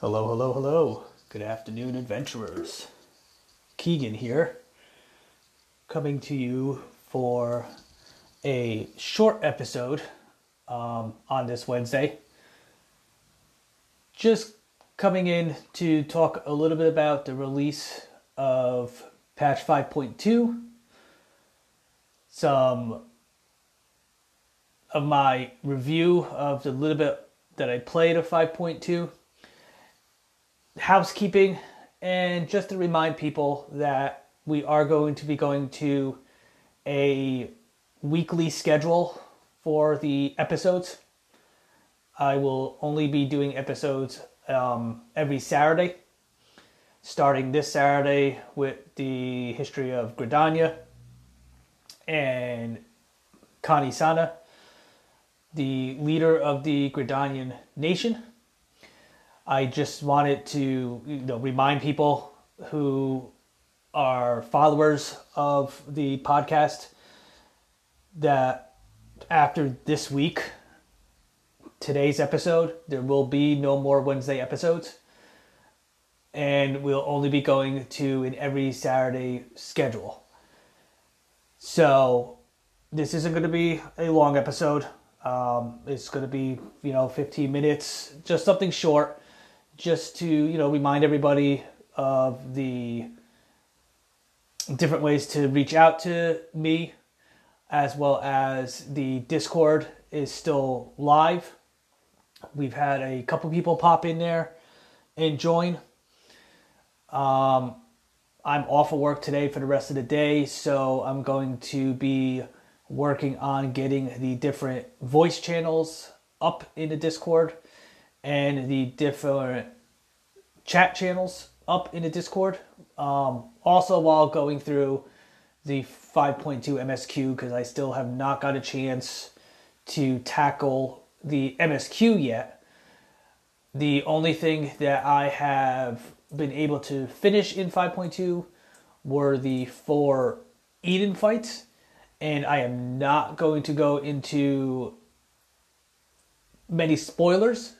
Hello, hello, hello. Good afternoon, adventurers. Keegan here, coming to you for a short episode um, on this Wednesday. Just coming in to talk a little bit about the release of patch 5.2, some of my review of the little bit that I played of 5.2, housekeeping, and just to remind people that we are going to be going to a weekly schedule for the episodes. I will only be doing episodes um, every Saturday, starting this Saturday with the history of Gridania and Kan-E-Senna, the leader of the Gridanian nation. I just wanted to you know remind people who are followers of the podcast that after this week today's episode there will be no more Wednesday episodes and we'll only be going to an every Saturday schedule. So this isn't going to be a long episode. Um, it's going to be you know 15 minutes, just something short just to you know remind everybody of the different ways to reach out to me as well as the discord is still live. We've had a couple people pop in there and join. Um, i'm off of work today for the rest of the day so i'm going to be working on getting the different voice channels up in the discord and the different chat channels up in the Discord. Um, also, while going through the 5.2 MSQ, because I still have not got a chance to tackle the MSQ yet. The only thing that I have been able to finish in 5.2 were the four Eden fights, and I am not going to go into many spoilers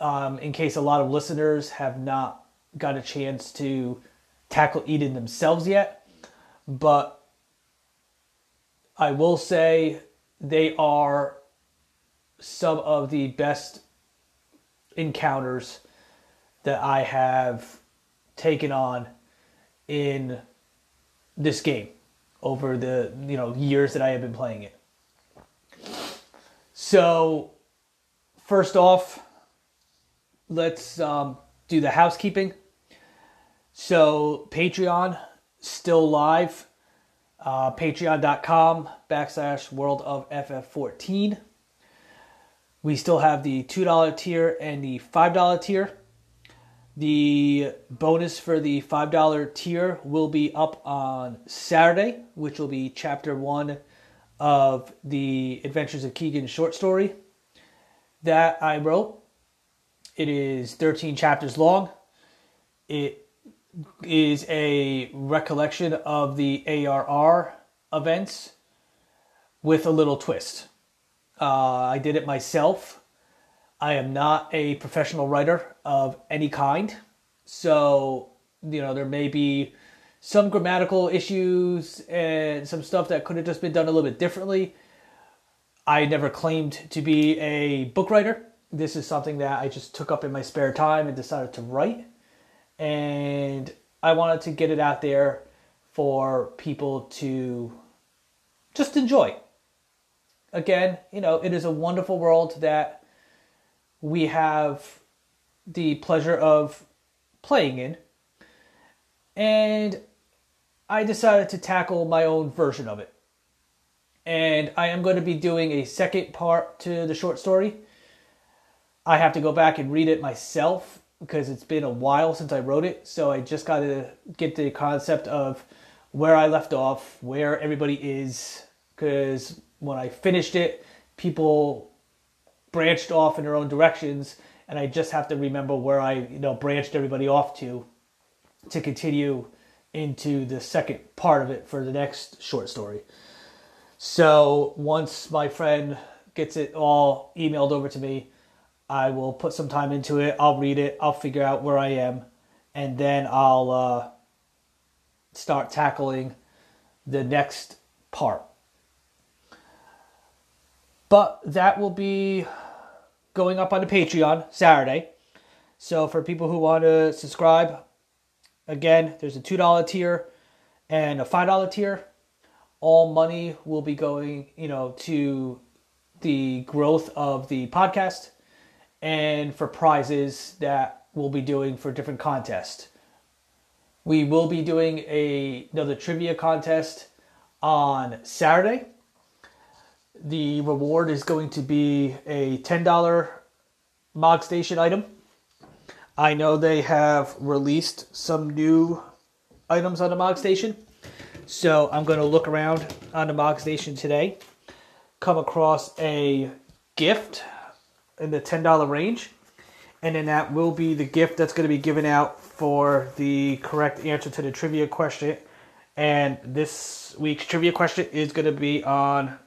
um, in case a lot of listeners have not got a chance to tackle Eden themselves yet. But I will say they are some of the best encounters that I have taken on in this game over the you know years that I have been playing it. So first off, let's um, do the housekeeping. So, Patreon still live. Uh, Patreon.com backslash World of FF14. We still have the $2 tier and the $5 tier. The bonus for the $5 tier will be up on Saturday, which will be chapter one of the Adventures of Keegan short story that I wrote. It is 13 chapters long. It is a recollection of the ARR events with a little twist. Uh, I did it myself. I am not a professional writer of any kind. So, you know, there may be some grammatical issues and some stuff that could have just been done a little bit differently. I never claimed to be a book writer this is something that I just took up in my spare time and decided to write. And I wanted to get it out there for people to just enjoy. Again, you know, it is a wonderful world that we have the pleasure of playing in. And I decided to tackle my own version of it. And I am going to be doing a second part to the short story I have to go back and read it myself because it's been a while since I wrote it. So I just got to get the concept of where I left off, where everybody is. Because when I finished it, people branched off in their own directions, and I just have to remember where I, you know, branched everybody off to, to continue into the second part of it for the next short story. So once my friend gets it all emailed over to me, I will put some time into it. I'll read it. I'll figure out where I am, and then I'll uh, start tackling the next part. But that will be going up on the Patreon Saturday. So for people who want to subscribe, again, there's a $2 tier and a $5 tier. All money will be going, you know, to the growth of the podcast and for prizes that we'll be doing for different contests. We will be doing a, another trivia contest on Saturday. The reward is going to be a $10 Mog Station item. I know they have released some new items on the Mog Station. So I'm going to look around on the Mog Station today, come across a gift in the $10 range, and then that will be the gift that's going to be given out for the correct answer to the trivia question. And this week's trivia question is going to be on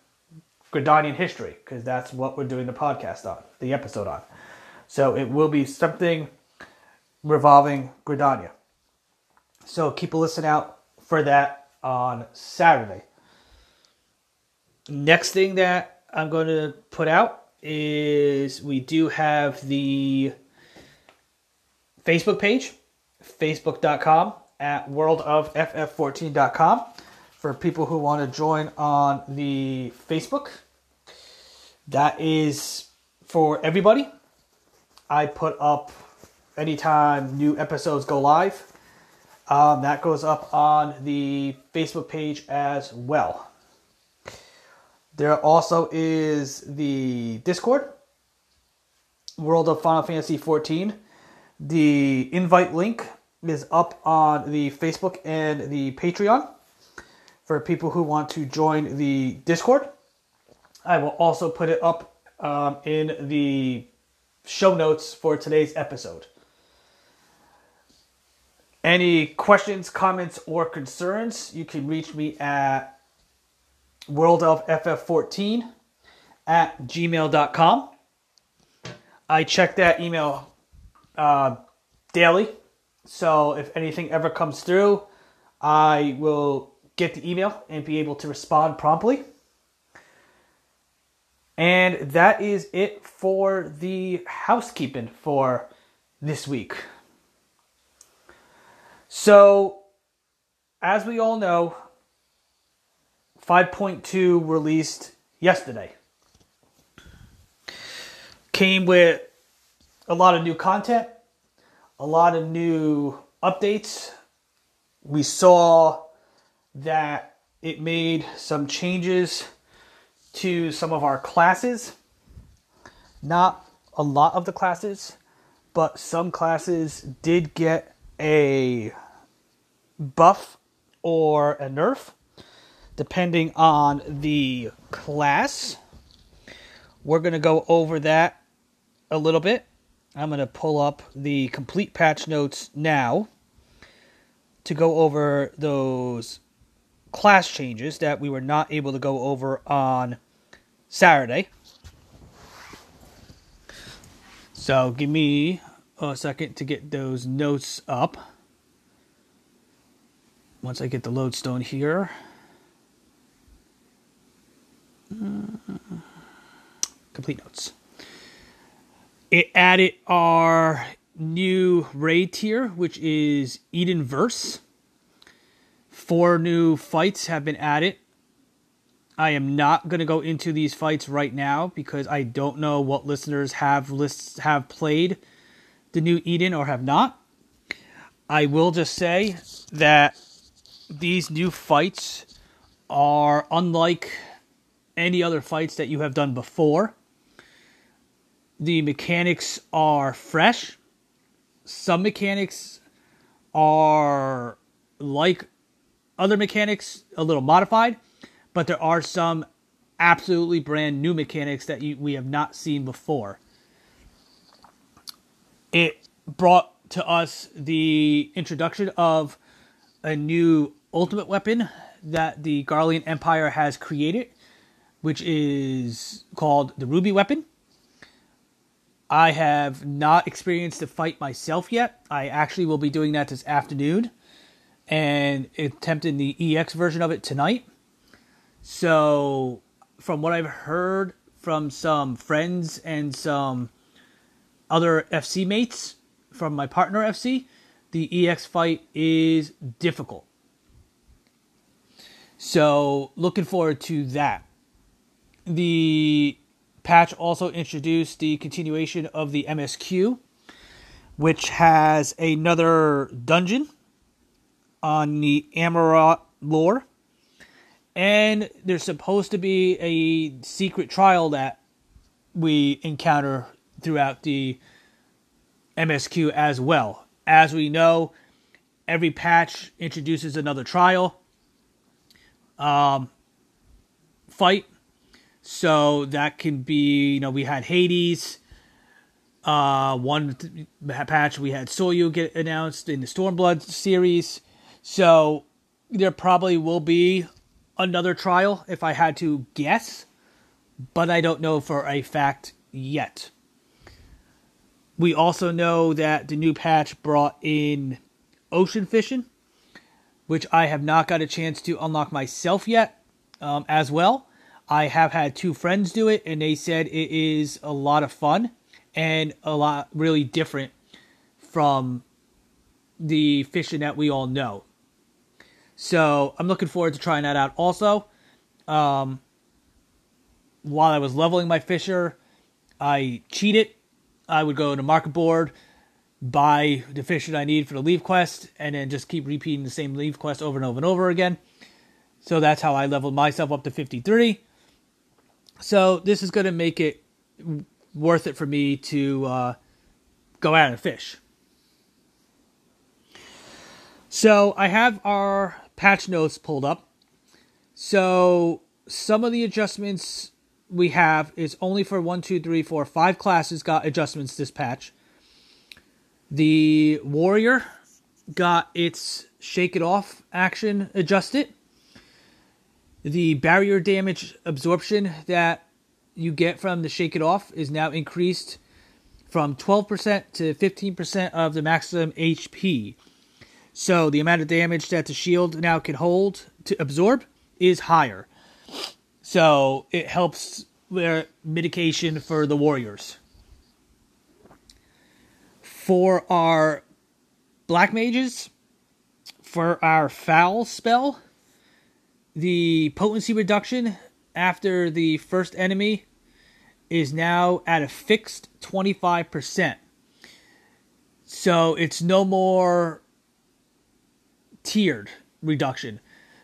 Gridanian history because that's what we're doing the podcast on, the episode on. So it will be something revolving Gridania. So keep a listen out for that on Saturday. Next thing that I'm going to put out is we do have the Facebook page, facebook.com at worldofff14.com for people who want to join on the Facebook. That is for everybody. I put up anytime new episodes go live. Um, that goes up on the Facebook page as well. There also is the Discord, World of Final Fantasy 14. The invite link is up on the Facebook and the Patreon for people who want to join the Discord. I will also put it up um, in the show notes for today's episode. Any questions, comments, or concerns, you can reach me at worldofff14 at gmail.com. I check that email uh, daily. So if anything ever comes through, I will get the email and be able to respond promptly. And that is it for the housekeeping for this week. So, as we all know, 5.2 released yesterday. Came with a lot of new content, a lot of new updates. We saw that it made some changes to some of our classes. Not a lot of the classes, but some classes did get a buff or a nerf depending on the class. We're going to go over that a little bit. I'm going to pull up the complete patch notes now to go over those class changes that we were not able to go over on Saturday. So give me a second to get those notes up. Once I get the lodestone here. Uh, complete notes. It added our new raid tier, which is Eden Verse. Four new fights have been added. I am not going to go into these fights right now because I don't know what listeners have lists have played the new Eden or have not. I will just say that these new fights are unlike any other fights that you have done before. The mechanics are fresh. Some mechanics are like other mechanics, a little modified, but there are some absolutely brand new mechanics that you, we have not seen before. It brought to us the introduction of a new ultimate weapon that the Garlean Empire has created which is called the Ruby Weapon. I have not experienced the fight myself yet. I actually will be doing that this afternoon and attempting the EX version of it tonight. So, from what I've heard from some friends and some other FC mates from my partner FC, the EX fight is difficult. So, looking forward to that. The patch also introduced the continuation of the MSQ, which has another dungeon on the Amaurot lore. And there's supposed to be a secret trial that we encounter throughout the MSQ as well. As we know, every patch introduces another trial um, fight. So that can be, you know, we had Hades. Uh, one patch we had Soyu get announced in the Stormblood series. So there probably will be another trial if I had to guess, but I don't know for a fact yet. We also know that the new patch brought in ocean fishing, which I have not got a chance to unlock myself yet um, as well. I have had two friends do it, and they said it is a lot of fun and a lot really different from the fishing that we all know. So I'm looking forward to trying that out. Also, um, while I was leveling my fisher, I cheated I would go to market board, buy the fish that I need for the levequest, and then just keep repeating the same levequest over and over and over again. So that's how I leveled myself up to 53. So this is going to make it worth it for me to uh, go out and fish. So I have our patch notes pulled up. So some of the adjustments we have is only for one, two, three, four, five classes got adjustments this patch. The warrior got its shake it off action adjusted. The barrier damage absorption that you get from the shake it off is now increased from 12% to 15% of the maximum HP. So the amount of damage that the shield now can hold to absorb is higher. So it helps their mitigation for the Warriors. For our Black Mages, for our Foul spell, the potency reduction after the first enemy is now at a fixed 25%. So it's no more tiered reduction.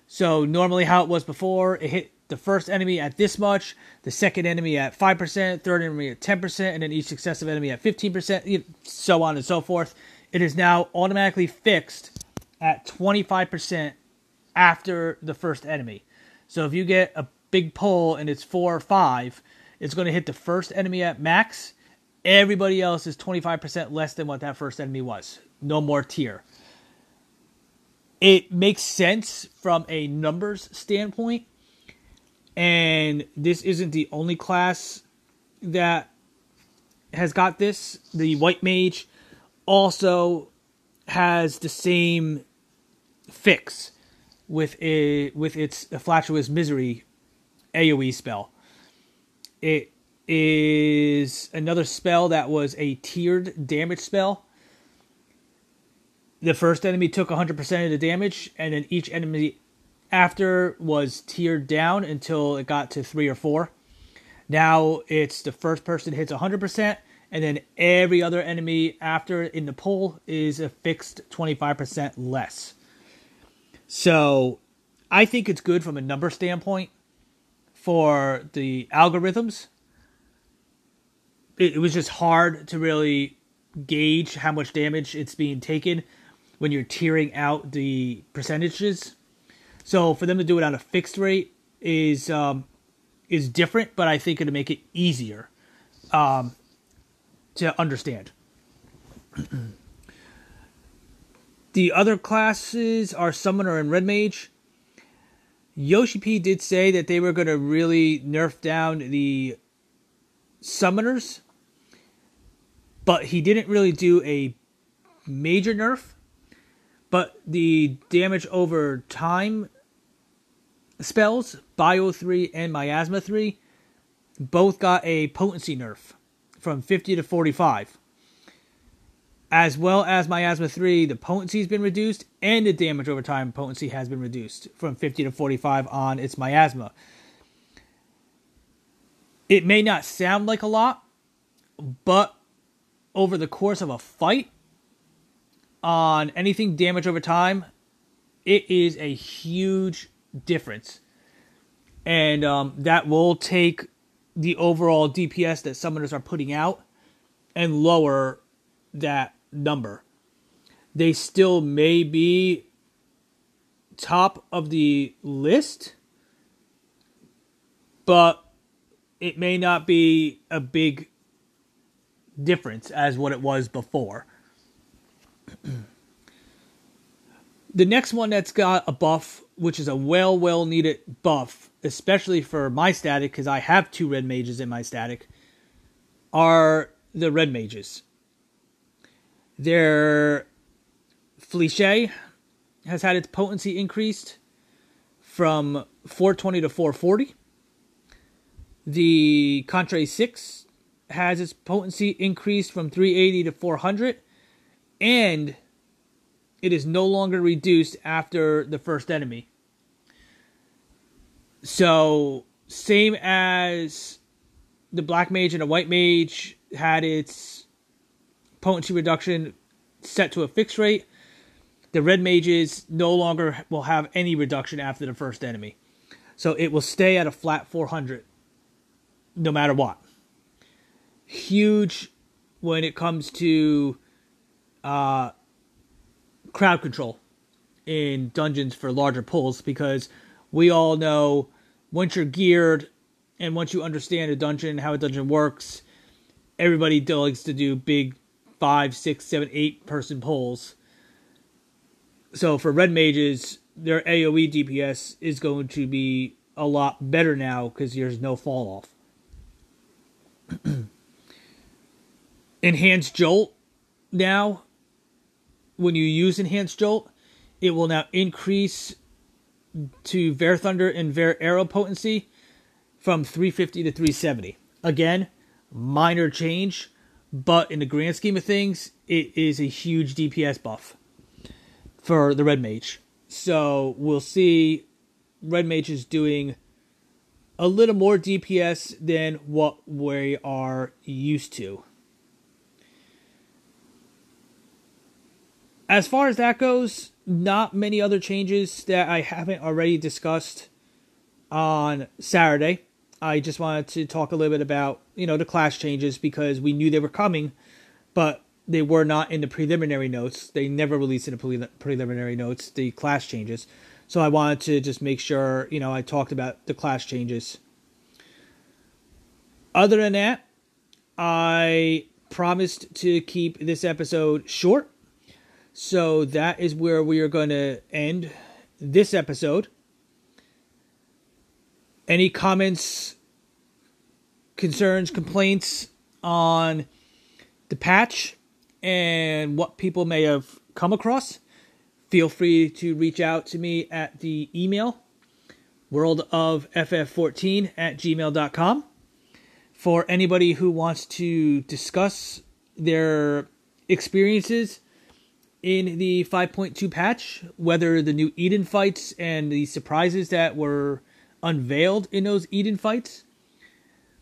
So normally how it was before, it hit the first enemy at this much, the second enemy at 5%, third enemy at 10%, and then each successive enemy at 15%, so on and so forth. It is now automatically fixed at 25% after the first enemy. So if you get a big pull and it's 4 or 5, it's going to hit the first enemy at max. Everybody else is 25% less than what that first enemy was. No more tier. It makes sense from a numbers standpoint and this isn't the only class that has got this. The White Mage also has the same fix with a with its Afflatus Misery AoE spell. It is another spell that was a tiered damage spell. The first enemy took 100% of the damage, and then each enemy after was tiered down until it got to three or four. Now it's the first person hits 100%, and then every other enemy after in the pool is a fixed 25% less. So I think it's good from a number standpoint for the algorithms. It, it was just hard to really gauge how much damage it's being taken when you're tiering out the percentages so for them to do it on a fixed rate is um, is different, but I think it'll make it easier um, to understand. the other classes are Summoner and Red Mage. Yoshi P did say that they were going to really nerf down the summoners but he didn't really do a major nerf. But the damage over time spells, Bio 3 and Miasma 3, both got a potency nerf from 50 to 45. As well as Miasma 3, the potency has been reduced and the damage over time potency has been reduced from 50 to 45 on its Miasma. It may not sound like a lot, but over the course of a fight, on anything damage over time, it is a huge difference. And um, that will take the overall DPS that summoners are putting out and lower that number. They still may be top of the list, but it may not be a big difference as what it was before. the next one that's got a buff, which is a well, well needed buff, especially for my static, because I have two red mages in my static, are the red mages. Their Fleche has had its potency increased from 420 to 440. The Contre Sixte has its potency increased from 380 to 400. And it is no longer reduced after the first enemy. So, same as the black mage and a white mage had its potency reduction set to a fixed rate, the red mages no longer will have any reduction after the first enemy. So it will stay at a flat 400 no matter what. Huge when it comes to uh, crowd control in dungeons for larger pulls because we all know once you're geared and once you understand a dungeon, how a dungeon works, everybody likes to do big five, six, seven, eight person pulls. So for red mages, their AoE DPS is going to be a lot better now because there's no fall off. Enhanced Jolt now when you use Enhanced Jolt, it will now increase to Verthunder and Veraero potency from 350 to 370. Again, minor change, but in the grand scheme of things, it is a huge DPS buff for the Red Mage. So we'll see Red Mage is doing a little more DPS than what we are used to. as far as that goes, not many other changes that I haven't already discussed on Saturday. I just wanted to talk a little bit about, you know, the class changes because we knew they were coming, but they were not in the preliminary notes. They never released in the preliminary notes the class changes. So I wanted to just make sure, you know, I talked about the class changes. Other than that, I promised to keep this episode short. So that is where we are going to end this episode. Any comments, concerns, complaints on the patch and what people may have come across? Feel free to reach out to me at the email worldofff14 at gmail.com. For anybody who wants to discuss their experiences in the 5.2 patch, whether the new Eden fights and the surprises that were unveiled in those Eden fights,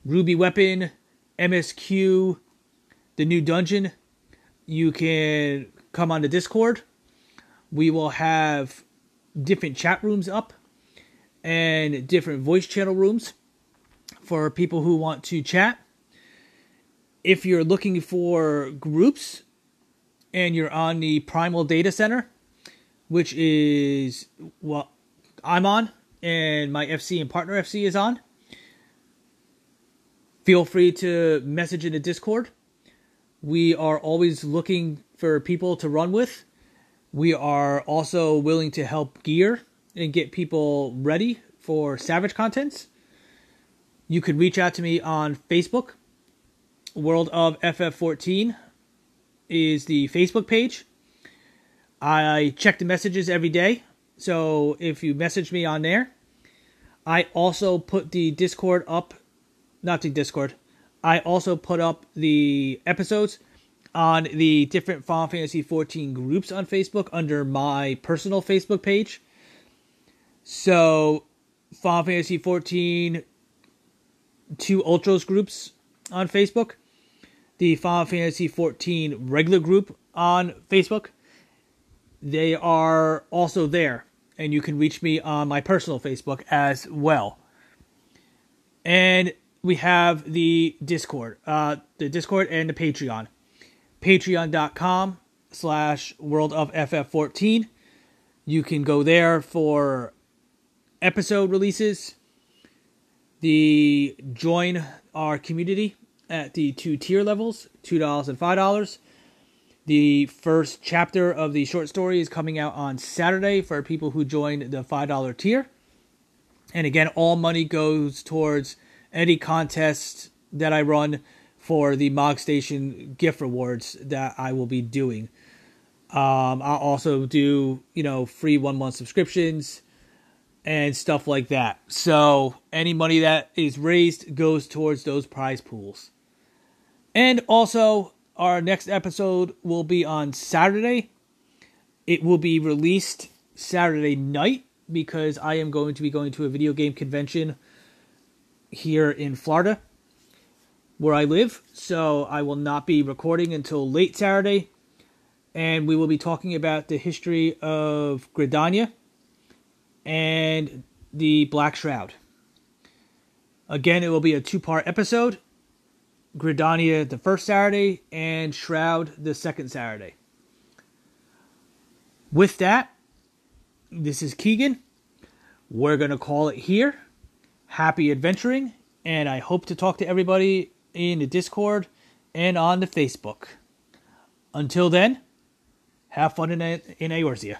Ruby Weapon, MSQ, the new dungeon, you can come on the Discord. We will have different chat rooms up and different voice channel rooms for people who want to chat. If you're looking for groups and you're on the Primal Data Center, which is what I'm on and my FC and partner FC is on, feel free to message in the Discord. We are always looking for people to run with. We are also willing to help gear and get people ready for Savage contents. You can reach out to me on Facebook, World of FF14 is the Facebook page. I check the messages every day. So if you message me on there, I also put the Discord up, not the Discord. I also put up the episodes on the different Final Fantasy 14 groups on Facebook under my personal Facebook page. So, Final Fantasy 14 two Ultros groups on Facebook, the Final Fantasy 14 regular group on Facebook. They are also there, and you can reach me on my personal Facebook as well. And we have the Discord, uh, the Discord and the Patreon. Patreon.com slash World of FF14. You can go there for episode releases, the join our community at the two tier levels, two dollars and five dollars. The first chapter of the short story is coming out on Saturday for people who joined the five dollar tier. And again, all money goes towards any contest that I run for the Mog Station gift rewards that I will be doing. Um, I'll also do, you know, free one month subscriptions and stuff like that. So any money that is raised goes towards those prize pools. And also, our next episode will be on Saturday. It will be released Saturday night because I am going to be going to a video game convention here in Florida where I live. So I will not be recording until late Saturday. And we will be talking about the history of Gridania and the Black Shroud. Again, it will be a two part episode Gridania the first Saturday and Shroud the second Saturday. With that, this is Keegan. We're going to call it here. Happy adventuring, and I hope to talk to everybody in the Discord and on the Facebook. Until then, have fun in, in Eorzea.